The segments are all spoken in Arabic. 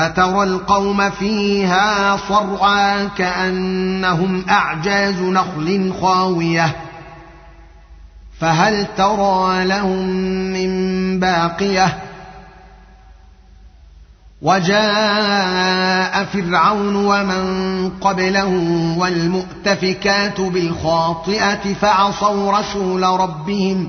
فترى القوم فيها صرعا كأنهم أعجاز نخل خاوية. فهل ترى لهم من باقية؟ وجاء فرعون ومن قبله والمؤتفكات بالخاطئة فعصوا رسول ربهم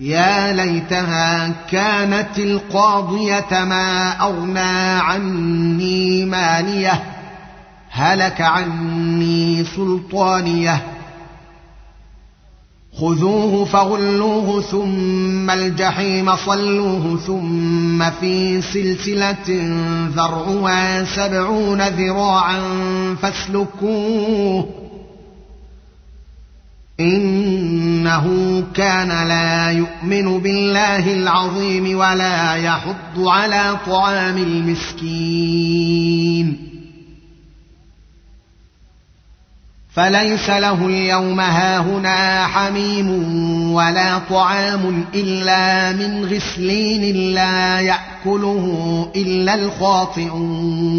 يا ليتها كانت القاضية ما أغنى عني مالية هلك عني سلطانية. خذوه فغلوه ثم الجحيم صلوه ثم في سلسلة ذرعها سبعون ذراعا فاسلكوه. إنه كان لا يؤمن بالله العظيم ولا يحض على طعام المسكين. فليس له اليوم هاهنا حميم ولا طعام إلا من غسلين لا يأكله إلا الخاطئون.